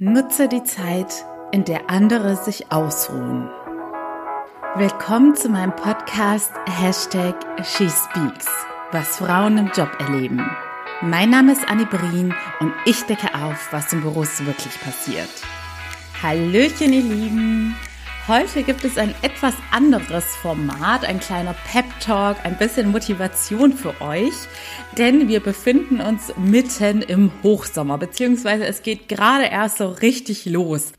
Nutze die Zeit, in der andere sich ausruhen. Willkommen zu meinem Podcast Hashtag SheSpeaks, was Frauen im Job erleben. Mein Name ist Annie Brien und ich decke auf, was im Büros wirklich passiert. Hallöchen, ihr Lieben! Heute gibt es ein etwas anderes Format, ein kleiner Pep-Talk, ein bisschen Motivation für euch, denn wir befinden uns mitten im Hochsommer, beziehungsweise es geht gerade erst so richtig los.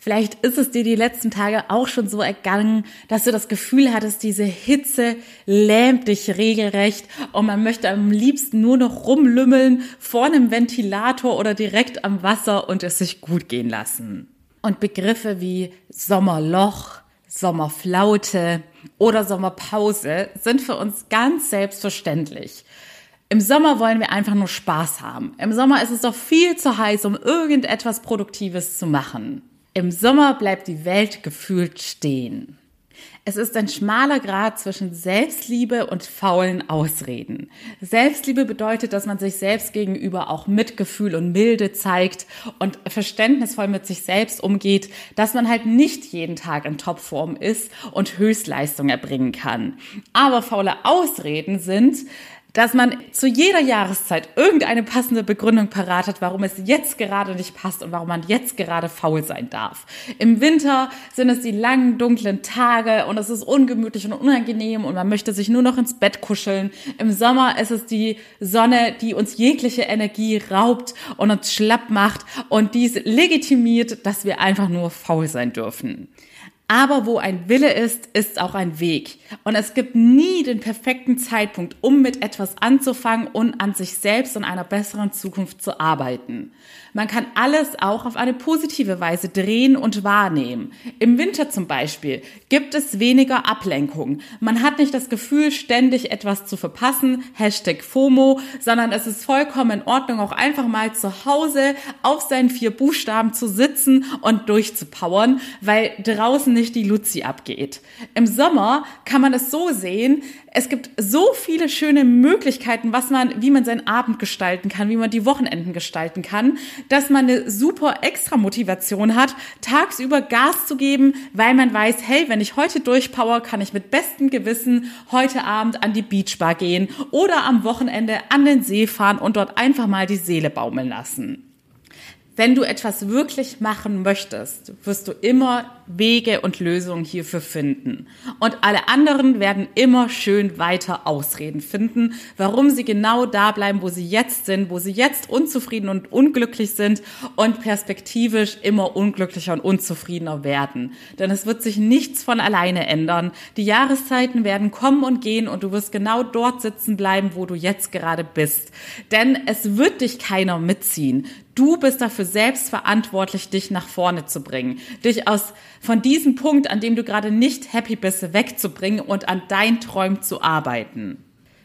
Vielleicht ist es dir die letzten Tage auch schon so ergangen, dass du das Gefühl hattest, diese Hitze lähmt dich regelrecht und man möchte am liebsten nur noch rumlümmeln vor einem Ventilator oder direkt am Wasser und es sich gut gehen lassen. Und Begriffe wie Sommerloch, Sommerflaute oder Sommerpause sind für uns ganz selbstverständlich. Im Sommer wollen wir einfach nur Spaß haben. Im Sommer ist es doch viel zu heiß, um irgendetwas Produktives zu machen. Im Sommer bleibt die Welt gefühlt stehen. Es ist ein schmaler Grad zwischen Selbstliebe und faulen Ausreden. Selbstliebe bedeutet, dass man sich selbst gegenüber auch Mitgefühl und Milde zeigt und verständnisvoll mit sich selbst umgeht, dass man halt nicht jeden Tag in Topform ist und Höchstleistung erbringen kann. Aber faule Ausreden sind, dass man zu jeder Jahreszeit irgendeine passende Begründung parat hat, warum es jetzt gerade nicht passt und warum man jetzt gerade faul sein darf. Im Winter sind es die langen, dunklen Tage und es ist ungemütlich und unangenehm und man möchte sich nur noch ins Bett kuscheln. Im Sommer ist es die Sonne, die uns jegliche Energie raubt und uns schlapp macht und dies legitimiert, dass wir einfach nur faul sein dürfen. Aber wo ein Wille ist, ist auch ein Weg. Und es gibt nie den perfekten Zeitpunkt, um mit etwas anzufangen und an sich selbst und einer besseren Zukunft zu arbeiten. Man kann alles auch auf eine positive Weise drehen und wahrnehmen. Im Winter zum Beispiel gibt es weniger Ablenkung. Man hat nicht das Gefühl, ständig etwas zu verpassen, Hashtag FOMO, sondern es ist vollkommen in Ordnung, auch einfach mal zu Hause auf seinen vier Buchstaben zu sitzen und durchzupowern, weil draußen nicht die Luzi abgeht. Im Sommer kann man es so sehen, es gibt so viele schöne Möglichkeiten, was man, wie man seinen Abend gestalten kann, wie man die Wochenenden gestalten kann, dass man eine super extra Motivation hat, tagsüber Gas zu geben, weil man weiß, hey, wenn ich heute durchpower, kann ich mit bestem Gewissen heute Abend an die Beachbar gehen oder am Wochenende an den See fahren und dort einfach mal die Seele baumeln lassen. Wenn du etwas wirklich machen möchtest, wirst du immer Wege und Lösungen hierfür finden. Und alle anderen werden immer schön weiter Ausreden finden, warum sie genau da bleiben, wo sie jetzt sind, wo sie jetzt unzufrieden und unglücklich sind und perspektivisch immer unglücklicher und unzufriedener werden. Denn es wird sich nichts von alleine ändern. Die Jahreszeiten werden kommen und gehen und du wirst genau dort sitzen bleiben, wo du jetzt gerade bist. Denn es wird dich keiner mitziehen. Du bist dafür selbst verantwortlich, dich nach vorne zu bringen, dich aus von diesem Punkt, an dem du gerade nicht happy bist, wegzubringen und an dein Träumen zu arbeiten.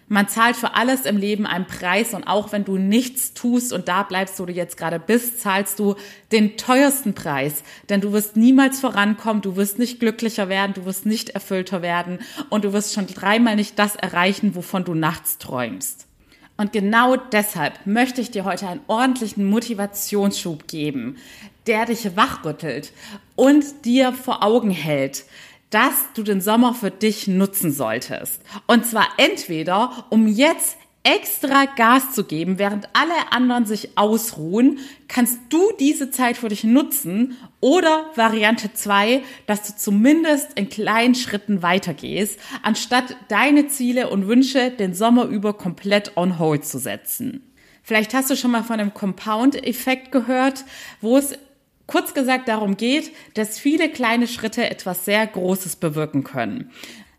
Man zahlt für alles im Leben einen Preis und auch wenn du nichts tust und da bleibst, wo du jetzt gerade bist, zahlst du den teuersten Preis. Denn du wirst niemals vorankommen, du wirst nicht glücklicher werden, du wirst nicht erfüllter werden und du wirst schon dreimal nicht das erreichen, wovon du nachts träumst. Und genau deshalb möchte ich dir heute einen ordentlichen Motivationsschub geben der dich wachrüttelt und dir vor Augen hält, dass du den Sommer für dich nutzen solltest. Und zwar entweder, um jetzt extra Gas zu geben, während alle anderen sich ausruhen, kannst du diese Zeit für dich nutzen oder Variante zwei, dass du zumindest in kleinen Schritten weitergehst, anstatt deine Ziele und Wünsche den Sommer über komplett on hold zu setzen. Vielleicht hast du schon mal von dem Compound-Effekt gehört, wo es kurz gesagt darum geht, dass viele kleine Schritte etwas sehr Großes bewirken können.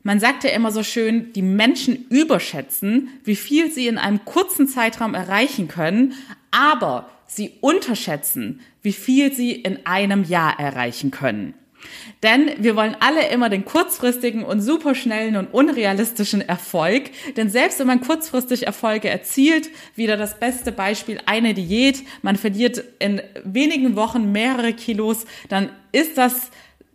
Man sagt ja immer so schön, die Menschen überschätzen, wie viel sie in einem kurzen Zeitraum erreichen können, aber sie unterschätzen, wie viel sie in einem Jahr erreichen können. Denn wir wollen alle immer den kurzfristigen und superschnellen und unrealistischen Erfolg. Denn selbst wenn man kurzfristig Erfolge erzielt, wieder das beste Beispiel, eine Diät, man verliert in wenigen Wochen mehrere Kilos, dann ist das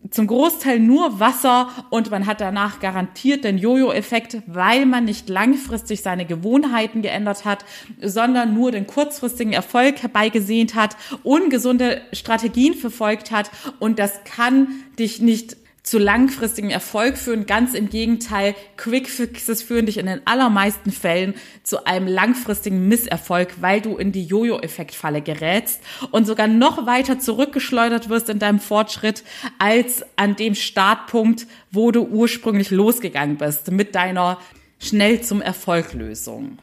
zum Großteil nur Wasser und man hat danach garantiert den Jojo-Effekt, weil man nicht langfristig seine Gewohnheiten geändert hat, sondern nur den kurzfristigen Erfolg herbeigesehnt hat, ungesunde Strategien verfolgt hat und das kann dich nicht zu langfristigem Erfolg führen. Ganz im Gegenteil, Quick Fixes führen dich in den allermeisten Fällen zu einem langfristigen Misserfolg, weil du in die Jojo-Effekt-Falle gerätst und sogar noch weiter zurückgeschleudert wirst in deinem Fortschritt als an dem Startpunkt, wo du ursprünglich losgegangen bist mit deiner schnell zum Erfolg Lösung.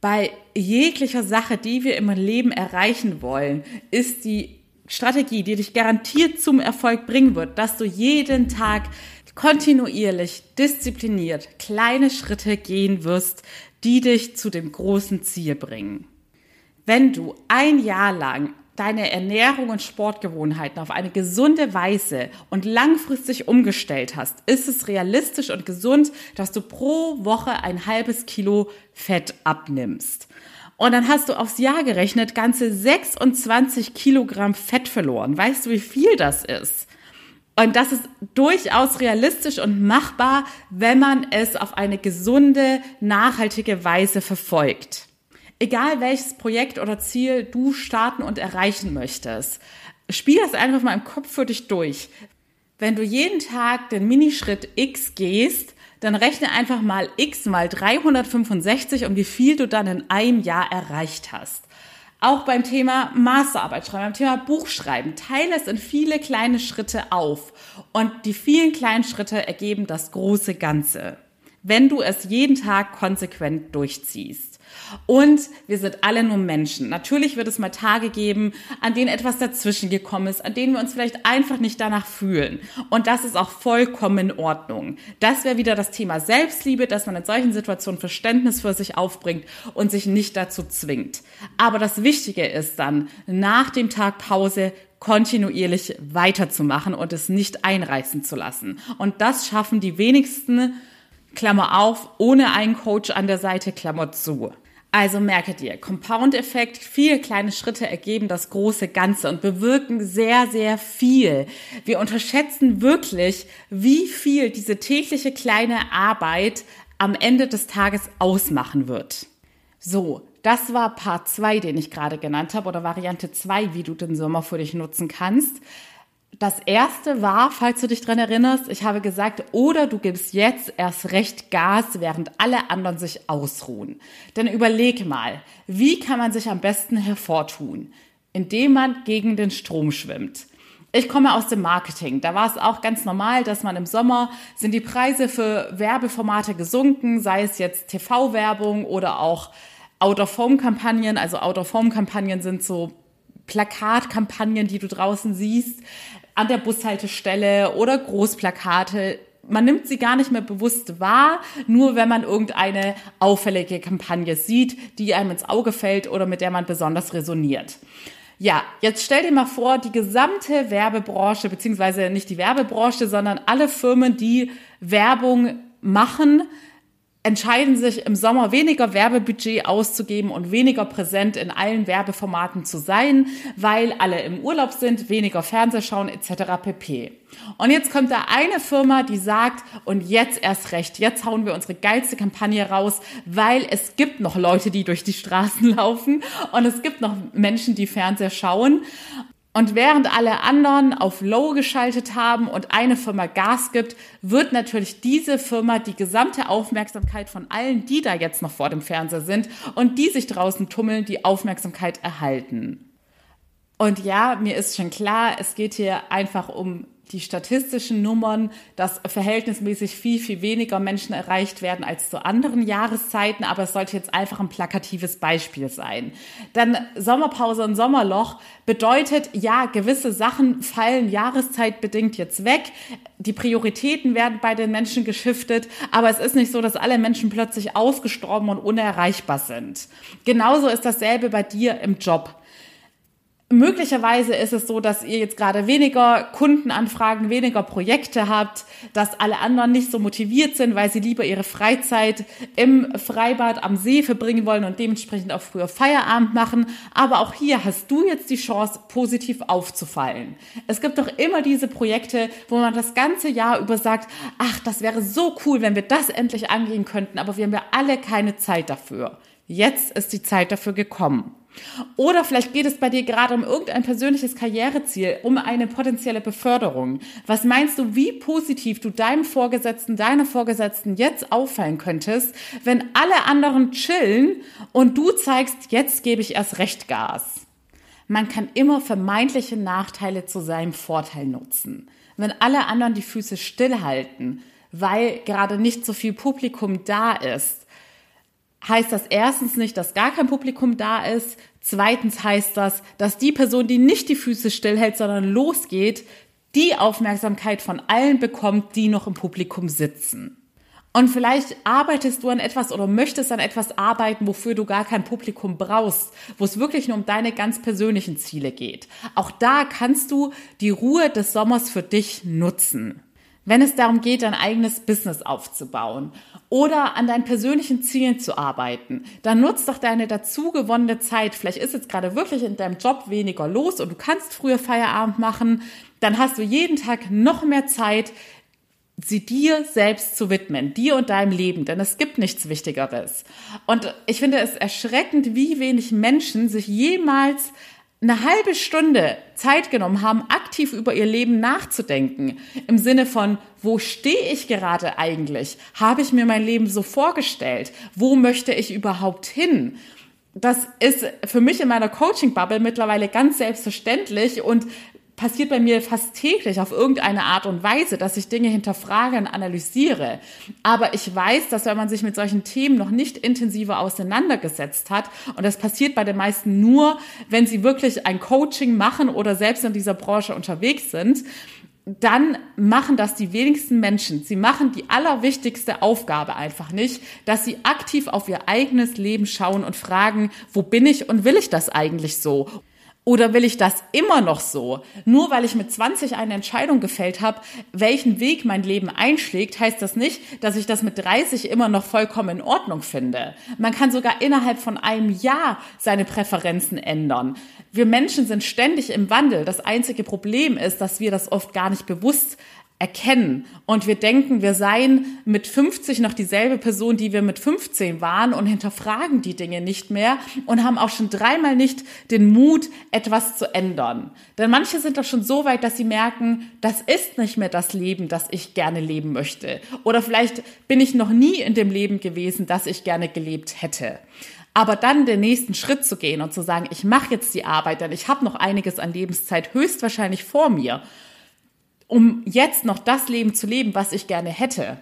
Bei jeglicher Sache, die wir im Leben erreichen wollen, ist die Strategie, die dich garantiert zum Erfolg bringen wird, dass du jeden Tag kontinuierlich, diszipliniert kleine Schritte gehen wirst, die dich zu dem großen Ziel bringen. Wenn du ein Jahr lang deine Ernährung und Sportgewohnheiten auf eine gesunde Weise und langfristig umgestellt hast, ist es realistisch und gesund, dass du pro Woche ein halbes Kilo Fett abnimmst. Und dann hast du aufs Jahr gerechnet ganze 26 Kilogramm Fett verloren. Weißt du, wie viel das ist? Und das ist durchaus realistisch und machbar, wenn man es auf eine gesunde, nachhaltige Weise verfolgt. Egal welches Projekt oder Ziel du starten und erreichen möchtest, spiel das einfach mal im Kopf für dich durch. Wenn du jeden Tag den Minischritt X gehst, dann rechne einfach mal x mal 365 und wie viel du dann in einem Jahr erreicht hast. Auch beim Thema Masterarbeit schreiben, beim Thema Buchschreiben, teile es in viele kleine Schritte auf. Und die vielen kleinen Schritte ergeben das große Ganze, wenn du es jeden Tag konsequent durchziehst. Und wir sind alle nur Menschen. Natürlich wird es mal Tage geben, an denen etwas dazwischen gekommen ist, an denen wir uns vielleicht einfach nicht danach fühlen. Und das ist auch vollkommen in Ordnung. Das wäre wieder das Thema Selbstliebe, dass man in solchen Situationen Verständnis für sich aufbringt und sich nicht dazu zwingt. Aber das Wichtige ist dann, nach dem Tag Pause kontinuierlich weiterzumachen und es nicht einreißen zu lassen. Und das schaffen die wenigsten, Klammer auf, ohne einen Coach an der Seite, Klammer zu. Also merke dir, Compound-Effekt, viele kleine Schritte ergeben das große Ganze und bewirken sehr, sehr viel. Wir unterschätzen wirklich, wie viel diese tägliche kleine Arbeit am Ende des Tages ausmachen wird. So, das war Part 2, den ich gerade genannt habe, oder Variante 2, wie du den Sommer für dich nutzen kannst. Das erste war, falls du dich dran erinnerst, ich habe gesagt, oder du gibst jetzt erst recht Gas, während alle anderen sich ausruhen. Denn überleg mal, wie kann man sich am besten hervortun? Indem man gegen den Strom schwimmt. Ich komme aus dem Marketing. Da war es auch ganz normal, dass man im Sommer sind die Preise für Werbeformate gesunken, sei es jetzt TV-Werbung oder auch Out-of-Home-Kampagnen. Also Out-of-Home-Kampagnen sind so Plakatkampagnen, die du draußen siehst an der Bushaltestelle oder Großplakate. Man nimmt sie gar nicht mehr bewusst wahr, nur wenn man irgendeine auffällige Kampagne sieht, die einem ins Auge fällt oder mit der man besonders resoniert. Ja, jetzt stell dir mal vor, die gesamte Werbebranche, beziehungsweise nicht die Werbebranche, sondern alle Firmen, die Werbung machen, entscheiden sich im Sommer weniger Werbebudget auszugeben und weniger präsent in allen Werbeformaten zu sein, weil alle im Urlaub sind, weniger Fernseh schauen etc. pp. Und jetzt kommt da eine Firma, die sagt, und jetzt erst recht, jetzt hauen wir unsere geilste Kampagne raus, weil es gibt noch Leute, die durch die Straßen laufen und es gibt noch Menschen, die Fernseher schauen. Und während alle anderen auf Low geschaltet haben und eine Firma Gas gibt, wird natürlich diese Firma die gesamte Aufmerksamkeit von allen, die da jetzt noch vor dem Fernseher sind und die sich draußen tummeln, die Aufmerksamkeit erhalten. Und ja, mir ist schon klar, es geht hier einfach um die statistischen Nummern, dass verhältnismäßig viel, viel weniger Menschen erreicht werden als zu anderen Jahreszeiten, aber es sollte jetzt einfach ein plakatives Beispiel sein. Denn Sommerpause und Sommerloch bedeutet, ja, gewisse Sachen fallen jahreszeitbedingt jetzt weg. Die Prioritäten werden bei den Menschen geschiftet, aber es ist nicht so, dass alle Menschen plötzlich ausgestorben und unerreichbar sind. Genauso ist dasselbe bei dir im Job Möglicherweise ist es so, dass ihr jetzt gerade weniger Kundenanfragen, weniger Projekte habt, dass alle anderen nicht so motiviert sind, weil sie lieber ihre Freizeit im Freibad am See verbringen wollen und dementsprechend auch früher Feierabend machen. Aber auch hier hast du jetzt die Chance, positiv aufzufallen. Es gibt doch immer diese Projekte, wo man das ganze Jahr über sagt, ach, das wäre so cool, wenn wir das endlich angehen könnten, aber wir haben ja alle keine Zeit dafür. Jetzt ist die Zeit dafür gekommen. Oder vielleicht geht es bei dir gerade um irgendein persönliches Karriereziel, um eine potenzielle Beförderung. Was meinst du, wie positiv du deinem Vorgesetzten, deiner Vorgesetzten jetzt auffallen könntest, wenn alle anderen chillen und du zeigst, jetzt gebe ich erst recht Gas? Man kann immer vermeintliche Nachteile zu seinem Vorteil nutzen. Wenn alle anderen die Füße stillhalten, weil gerade nicht so viel Publikum da ist, heißt das erstens nicht, dass gar kein Publikum da ist. Zweitens heißt das, dass die Person, die nicht die Füße stillhält, sondern losgeht, die Aufmerksamkeit von allen bekommt, die noch im Publikum sitzen. Und vielleicht arbeitest du an etwas oder möchtest an etwas arbeiten, wofür du gar kein Publikum brauchst, wo es wirklich nur um deine ganz persönlichen Ziele geht. Auch da kannst du die Ruhe des Sommers für dich nutzen wenn es darum geht, dein eigenes Business aufzubauen oder an deinen persönlichen Zielen zu arbeiten, dann nutzt doch deine dazu gewonnene Zeit. Vielleicht ist jetzt gerade wirklich in deinem Job weniger los und du kannst früher Feierabend machen. Dann hast du jeden Tag noch mehr Zeit, sie dir selbst zu widmen, dir und deinem Leben, denn es gibt nichts Wichtigeres. Und ich finde es erschreckend, wie wenig Menschen sich jemals eine halbe Stunde Zeit genommen haben, aktiv über ihr Leben nachzudenken. Im Sinne von, wo stehe ich gerade eigentlich? Habe ich mir mein Leben so vorgestellt? Wo möchte ich überhaupt hin? Das ist für mich in meiner Coaching-Bubble mittlerweile ganz selbstverständlich und passiert bei mir fast täglich auf irgendeine Art und Weise, dass ich Dinge hinterfrage und analysiere. Aber ich weiß, dass wenn man sich mit solchen Themen noch nicht intensiver auseinandergesetzt hat, und das passiert bei den meisten nur, wenn sie wirklich ein Coaching machen oder selbst in dieser Branche unterwegs sind, dann machen das die wenigsten Menschen. Sie machen die allerwichtigste Aufgabe einfach nicht, dass sie aktiv auf ihr eigenes Leben schauen und fragen, wo bin ich und will ich das eigentlich so? Oder will ich das immer noch so? Nur weil ich mit 20 eine Entscheidung gefällt habe, welchen Weg mein Leben einschlägt, heißt das nicht, dass ich das mit 30 immer noch vollkommen in Ordnung finde. Man kann sogar innerhalb von einem Jahr seine Präferenzen ändern. Wir Menschen sind ständig im Wandel. Das einzige Problem ist, dass wir das oft gar nicht bewusst erkennen. Und wir denken, wir seien mit 50 noch dieselbe Person, die wir mit 15 waren und hinterfragen die Dinge nicht mehr und haben auch schon dreimal nicht den Mut, etwas zu ändern. Denn manche sind doch schon so weit, dass sie merken, das ist nicht mehr das Leben, das ich gerne leben möchte. Oder vielleicht bin ich noch nie in dem Leben gewesen, das ich gerne gelebt hätte. Aber dann den nächsten Schritt zu gehen und zu sagen, ich mache jetzt die Arbeit, denn ich habe noch einiges an Lebenszeit höchstwahrscheinlich vor mir um jetzt noch das Leben zu leben, was ich gerne hätte,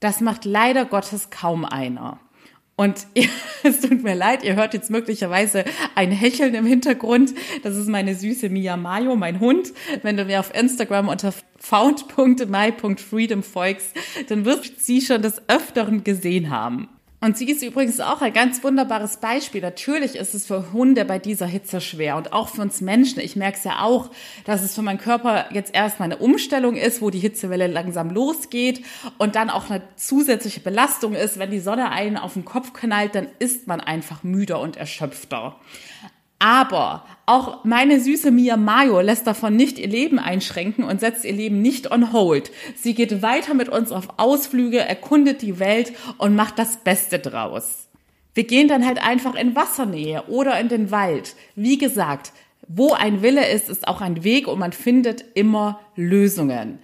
das macht leider Gottes kaum einer. Und es tut mir leid, ihr hört jetzt möglicherweise ein Hecheln im Hintergrund. Das ist meine süße Mia Mayo, mein Hund. Wenn du mir auf Instagram unter found.my.freedom folgst, dann wirst du sie schon des Öfteren gesehen haben. Und sie ist übrigens auch ein ganz wunderbares Beispiel. Natürlich ist es für Hunde bei dieser Hitze schwer und auch für uns Menschen. Ich merke es ja auch, dass es für meinen Körper jetzt erstmal eine Umstellung ist, wo die Hitzewelle langsam losgeht und dann auch eine zusätzliche Belastung ist. Wenn die Sonne einen auf den Kopf knallt, dann ist man einfach müder und erschöpfter. Aber auch meine süße Mia Mayo lässt davon nicht ihr Leben einschränken und setzt ihr Leben nicht on hold. Sie geht weiter mit uns auf Ausflüge, erkundet die Welt und macht das Beste draus. Wir gehen dann halt einfach in Wassernähe oder in den Wald. Wie gesagt, wo ein Wille ist, ist auch ein Weg und man findet immer Lösungen.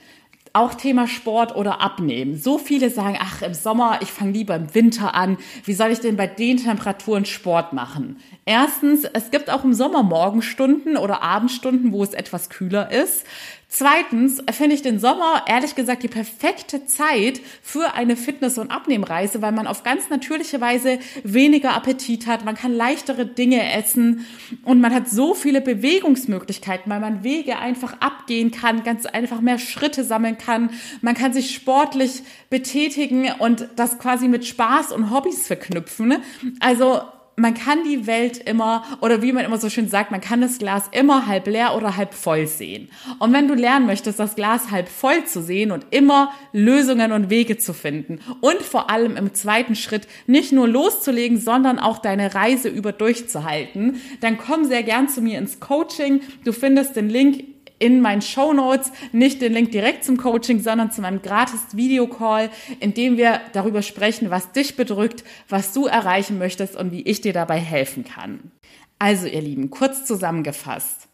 Auch Thema Sport oder Abnehmen. So viele sagen, ach, im Sommer, ich fange lieber im Winter an. Wie soll ich denn bei den Temperaturen Sport machen? Erstens, es gibt auch im Sommer Morgenstunden oder Abendstunden, wo es etwas kühler ist. Zweitens finde ich den Sommer ehrlich gesagt die perfekte Zeit für eine Fitness- und Abnehmreise, weil man auf ganz natürliche Weise weniger Appetit hat, man kann leichtere Dinge essen und man hat so viele Bewegungsmöglichkeiten, weil man Wege einfach abgehen kann, ganz einfach mehr Schritte sammeln kann, man kann sich sportlich betätigen und das quasi mit Spaß und Hobbys verknüpfen. Also man kann die Welt immer, oder wie man immer so schön sagt, man kann das Glas immer halb leer oder halb voll sehen. Und wenn du lernen möchtest, das Glas halb voll zu sehen und immer Lösungen und Wege zu finden und vor allem im zweiten Schritt nicht nur loszulegen, sondern auch deine Reise über durchzuhalten, dann komm sehr gern zu mir ins Coaching. Du findest den Link in meinen Show Notes nicht den Link direkt zum Coaching, sondern zu meinem gratis Videocall, in dem wir darüber sprechen, was dich bedrückt, was du erreichen möchtest und wie ich dir dabei helfen kann. Also ihr Lieben, kurz zusammengefasst.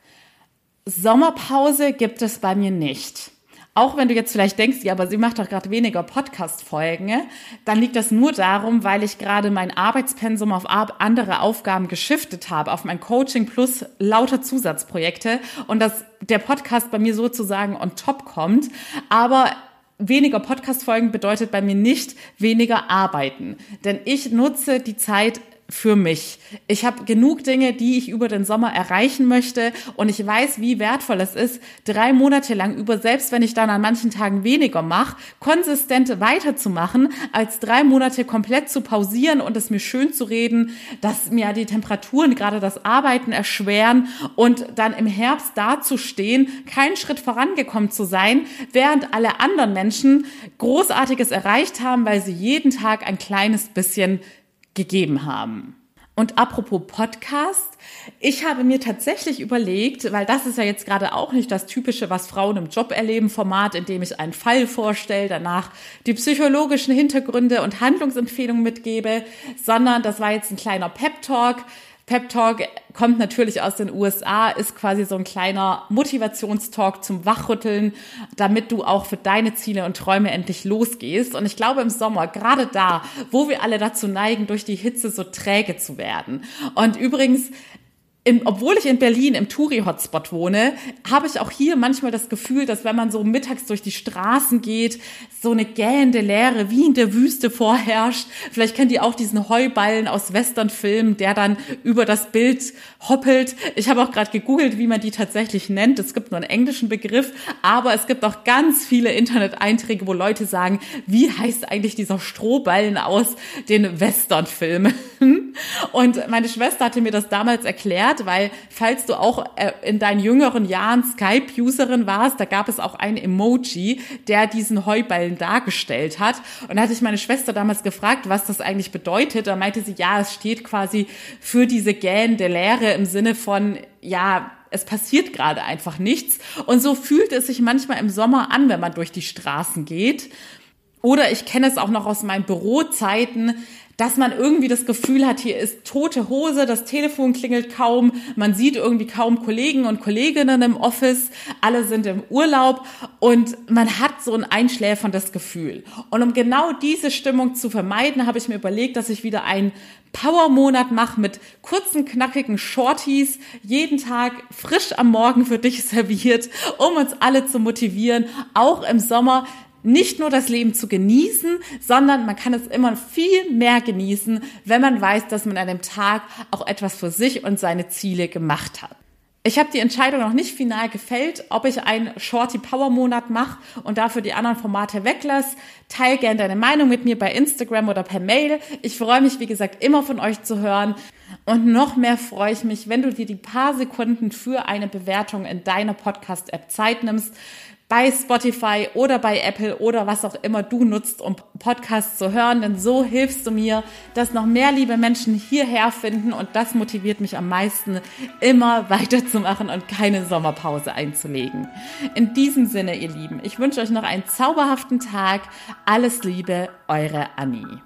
Sommerpause gibt es bei mir nicht. Auch wenn du jetzt vielleicht denkst, ja, aber sie macht doch gerade weniger Podcast-Folgen, dann liegt das nur darum, weil ich gerade mein Arbeitspensum auf andere Aufgaben geschiftet habe, auf mein Coaching plus lauter Zusatzprojekte und dass der Podcast bei mir sozusagen on top kommt. Aber weniger Podcast-Folgen bedeutet bei mir nicht weniger arbeiten. Denn ich nutze die Zeit für mich. Ich habe genug Dinge, die ich über den Sommer erreichen möchte und ich weiß, wie wertvoll es ist, drei Monate lang über, selbst wenn ich dann an manchen Tagen weniger mache, konsistent weiterzumachen, als drei Monate komplett zu pausieren und es mir schön zu reden, dass mir die Temperaturen gerade das Arbeiten erschweren und dann im Herbst dazustehen, keinen Schritt vorangekommen zu sein, während alle anderen Menschen Großartiges erreicht haben, weil sie jeden Tag ein kleines bisschen gegeben haben. Und apropos Podcast, ich habe mir tatsächlich überlegt, weil das ist ja jetzt gerade auch nicht das typische, was Frauen im Job erleben, Format, in dem ich einen Fall vorstelle, danach die psychologischen Hintergründe und Handlungsempfehlungen mitgebe, sondern das war jetzt ein kleiner Pep Talk Pep Talk kommt natürlich aus den USA, ist quasi so ein kleiner Motivationstalk zum Wachrütteln, damit du auch für deine Ziele und Träume endlich losgehst. Und ich glaube im Sommer, gerade da, wo wir alle dazu neigen, durch die Hitze so träge zu werden. Und übrigens, in, obwohl ich in Berlin im Touri-Hotspot wohne, habe ich auch hier manchmal das Gefühl, dass wenn man so mittags durch die Straßen geht, so eine gähnende Leere wie in der Wüste vorherrscht. Vielleicht kennt ihr auch diesen Heuballen aus Westernfilmen, der dann über das Bild hoppelt. Ich habe auch gerade gegoogelt, wie man die tatsächlich nennt. Es gibt nur einen englischen Begriff, aber es gibt auch ganz viele Internet-Einträge, wo Leute sagen, wie heißt eigentlich dieser Strohballen aus den Westernfilmen? Und meine Schwester hatte mir das damals erklärt erklärt, weil falls du auch äh, in deinen jüngeren Jahren Skype-Userin warst, da gab es auch ein Emoji, der diesen Heuballen dargestellt hat. Und da hatte ich meine Schwester damals gefragt, was das eigentlich bedeutet. Da meinte sie, ja, es steht quasi für diese gähnende Leere im Sinne von, ja, es passiert gerade einfach nichts. Und so fühlt es sich manchmal im Sommer an, wenn man durch die Straßen geht. Oder ich kenne es auch noch aus meinen Bürozeiten, dass man irgendwie das Gefühl hat, hier ist tote Hose, das Telefon klingelt kaum, man sieht irgendwie kaum Kollegen und Kolleginnen im Office, alle sind im Urlaub und man hat so ein einschläferndes Gefühl. Und um genau diese Stimmung zu vermeiden, habe ich mir überlegt, dass ich wieder einen Power-Monat mache mit kurzen, knackigen Shorties, jeden Tag frisch am Morgen für dich serviert, um uns alle zu motivieren, auch im Sommer nicht nur das Leben zu genießen, sondern man kann es immer viel mehr genießen, wenn man weiß, dass man an dem Tag auch etwas für sich und seine Ziele gemacht hat. Ich habe die Entscheidung noch nicht final gefällt, ob ich einen Shorty Power Monat mache und dafür die anderen Formate weglasse. Teil gerne deine Meinung mit mir bei Instagram oder per Mail. Ich freue mich, wie gesagt, immer von euch zu hören. Und noch mehr freue ich mich, wenn du dir die paar Sekunden für eine Bewertung in deiner Podcast-App Zeit nimmst bei Spotify oder bei Apple oder was auch immer du nutzt, um Podcasts zu hören, denn so hilfst du mir, dass noch mehr liebe Menschen hierher finden und das motiviert mich am meisten, immer weiterzumachen und keine Sommerpause einzulegen. In diesem Sinne, ihr Lieben, ich wünsche euch noch einen zauberhaften Tag. Alles Liebe, eure Annie.